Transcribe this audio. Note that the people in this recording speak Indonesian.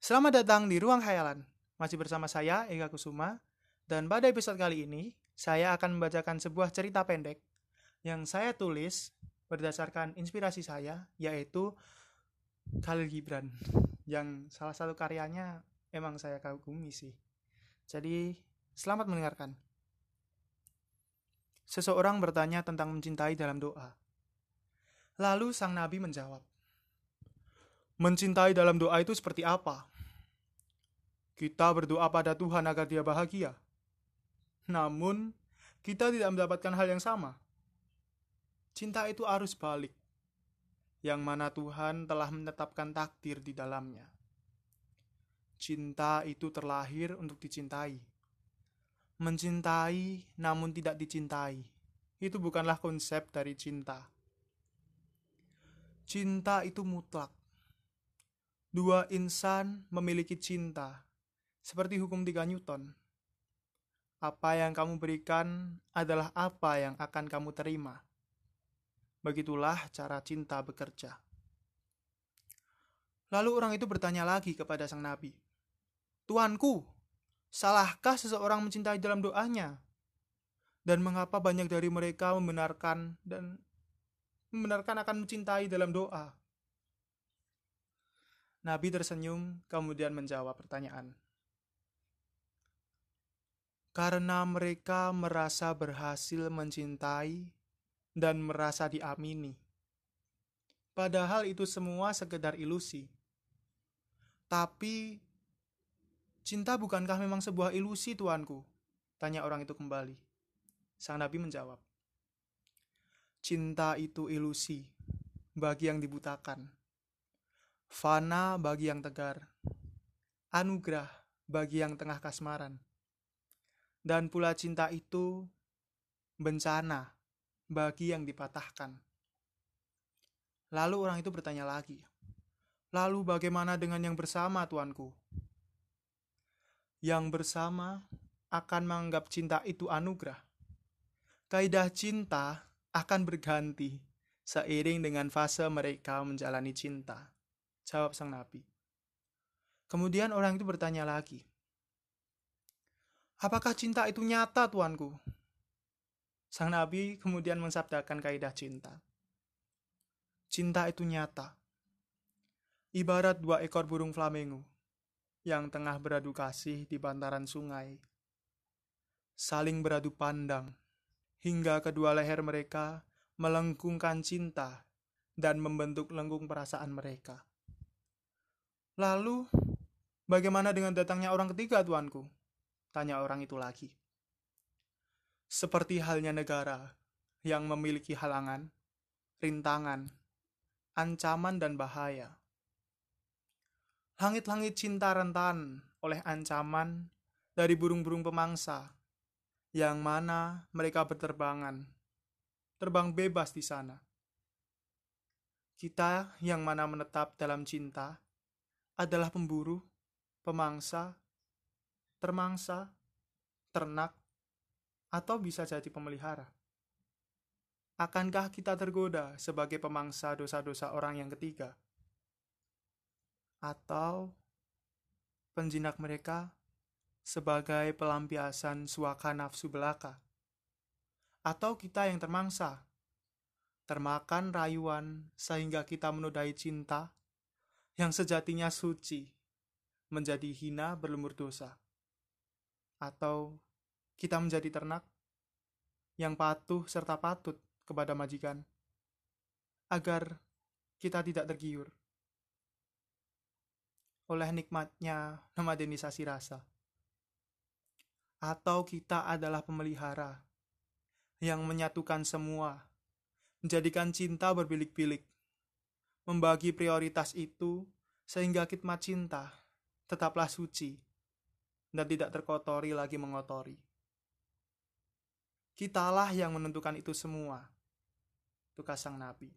Selamat datang di Ruang Khayalan. Masih bersama saya, Ega Kusuma. Dan pada episode kali ini, saya akan membacakan sebuah cerita pendek yang saya tulis berdasarkan inspirasi saya, yaitu Khalil Gibran. Yang salah satu karyanya emang saya kagumi sih. Jadi, selamat mendengarkan. Seseorang bertanya tentang mencintai dalam doa. Lalu sang nabi menjawab, Mencintai dalam doa itu seperti apa? Kita berdoa pada Tuhan agar dia bahagia. Namun, kita tidak mendapatkan hal yang sama. Cinta itu arus balik, yang mana Tuhan telah menetapkan takdir di dalamnya. Cinta itu terlahir untuk dicintai. Mencintai namun tidak dicintai. Itu bukanlah konsep dari cinta. Cinta itu mutlak Dua insan memiliki cinta, seperti hukum tiga Newton. Apa yang kamu berikan adalah apa yang akan kamu terima. Begitulah cara cinta bekerja. Lalu orang itu bertanya lagi kepada sang nabi, Tuanku, salahkah seseorang mencintai dalam doanya? Dan mengapa banyak dari mereka membenarkan dan membenarkan akan mencintai dalam doa? Nabi tersenyum, kemudian menjawab pertanyaan. Karena mereka merasa berhasil mencintai dan merasa diamini. Padahal itu semua sekedar ilusi. Tapi, cinta bukankah memang sebuah ilusi, tuanku? Tanya orang itu kembali. Sang Nabi menjawab, Cinta itu ilusi bagi yang dibutakan Fana bagi yang tegar, anugerah bagi yang tengah kasmaran. Dan pula cinta itu bencana bagi yang dipatahkan. Lalu orang itu bertanya lagi, Lalu bagaimana dengan yang bersama, tuanku? Yang bersama akan menganggap cinta itu anugerah. Kaidah cinta akan berganti seiring dengan fase mereka menjalani cinta. Jawab sang nabi. Kemudian orang itu bertanya lagi, Apakah cinta itu nyata, tuanku? Sang nabi kemudian mensabdakan kaidah cinta. Cinta itu nyata. Ibarat dua ekor burung flamingo yang tengah beradu kasih di bantaran sungai. Saling beradu pandang hingga kedua leher mereka melengkungkan cinta dan membentuk lengkung perasaan mereka. Lalu, bagaimana dengan datangnya orang ketiga, tuanku? Tanya orang itu lagi. Seperti halnya negara yang memiliki halangan, rintangan, ancaman, dan bahaya. Langit-langit cinta rentan oleh ancaman dari burung-burung pemangsa, yang mana mereka berterbangan, terbang bebas di sana. Kita yang mana menetap dalam cinta, adalah pemburu, pemangsa, termangsa, ternak, atau bisa jadi pemelihara. Akankah kita tergoda sebagai pemangsa dosa-dosa orang yang ketiga? Atau penjinak mereka sebagai pelampiasan suaka nafsu belaka? Atau kita yang termangsa, termakan rayuan sehingga kita menodai cinta yang sejatinya suci menjadi hina berlumur dosa, atau kita menjadi ternak yang patuh serta patut kepada majikan, agar kita tidak tergiur oleh nikmatnya nomadenisasi rasa, atau kita adalah pemelihara yang menyatukan semua, menjadikan cinta berbilik-bilik membagi prioritas itu sehingga khidmat cinta tetaplah suci dan tidak terkotori lagi mengotori. Kitalah yang menentukan itu semua, tugas sang nabi.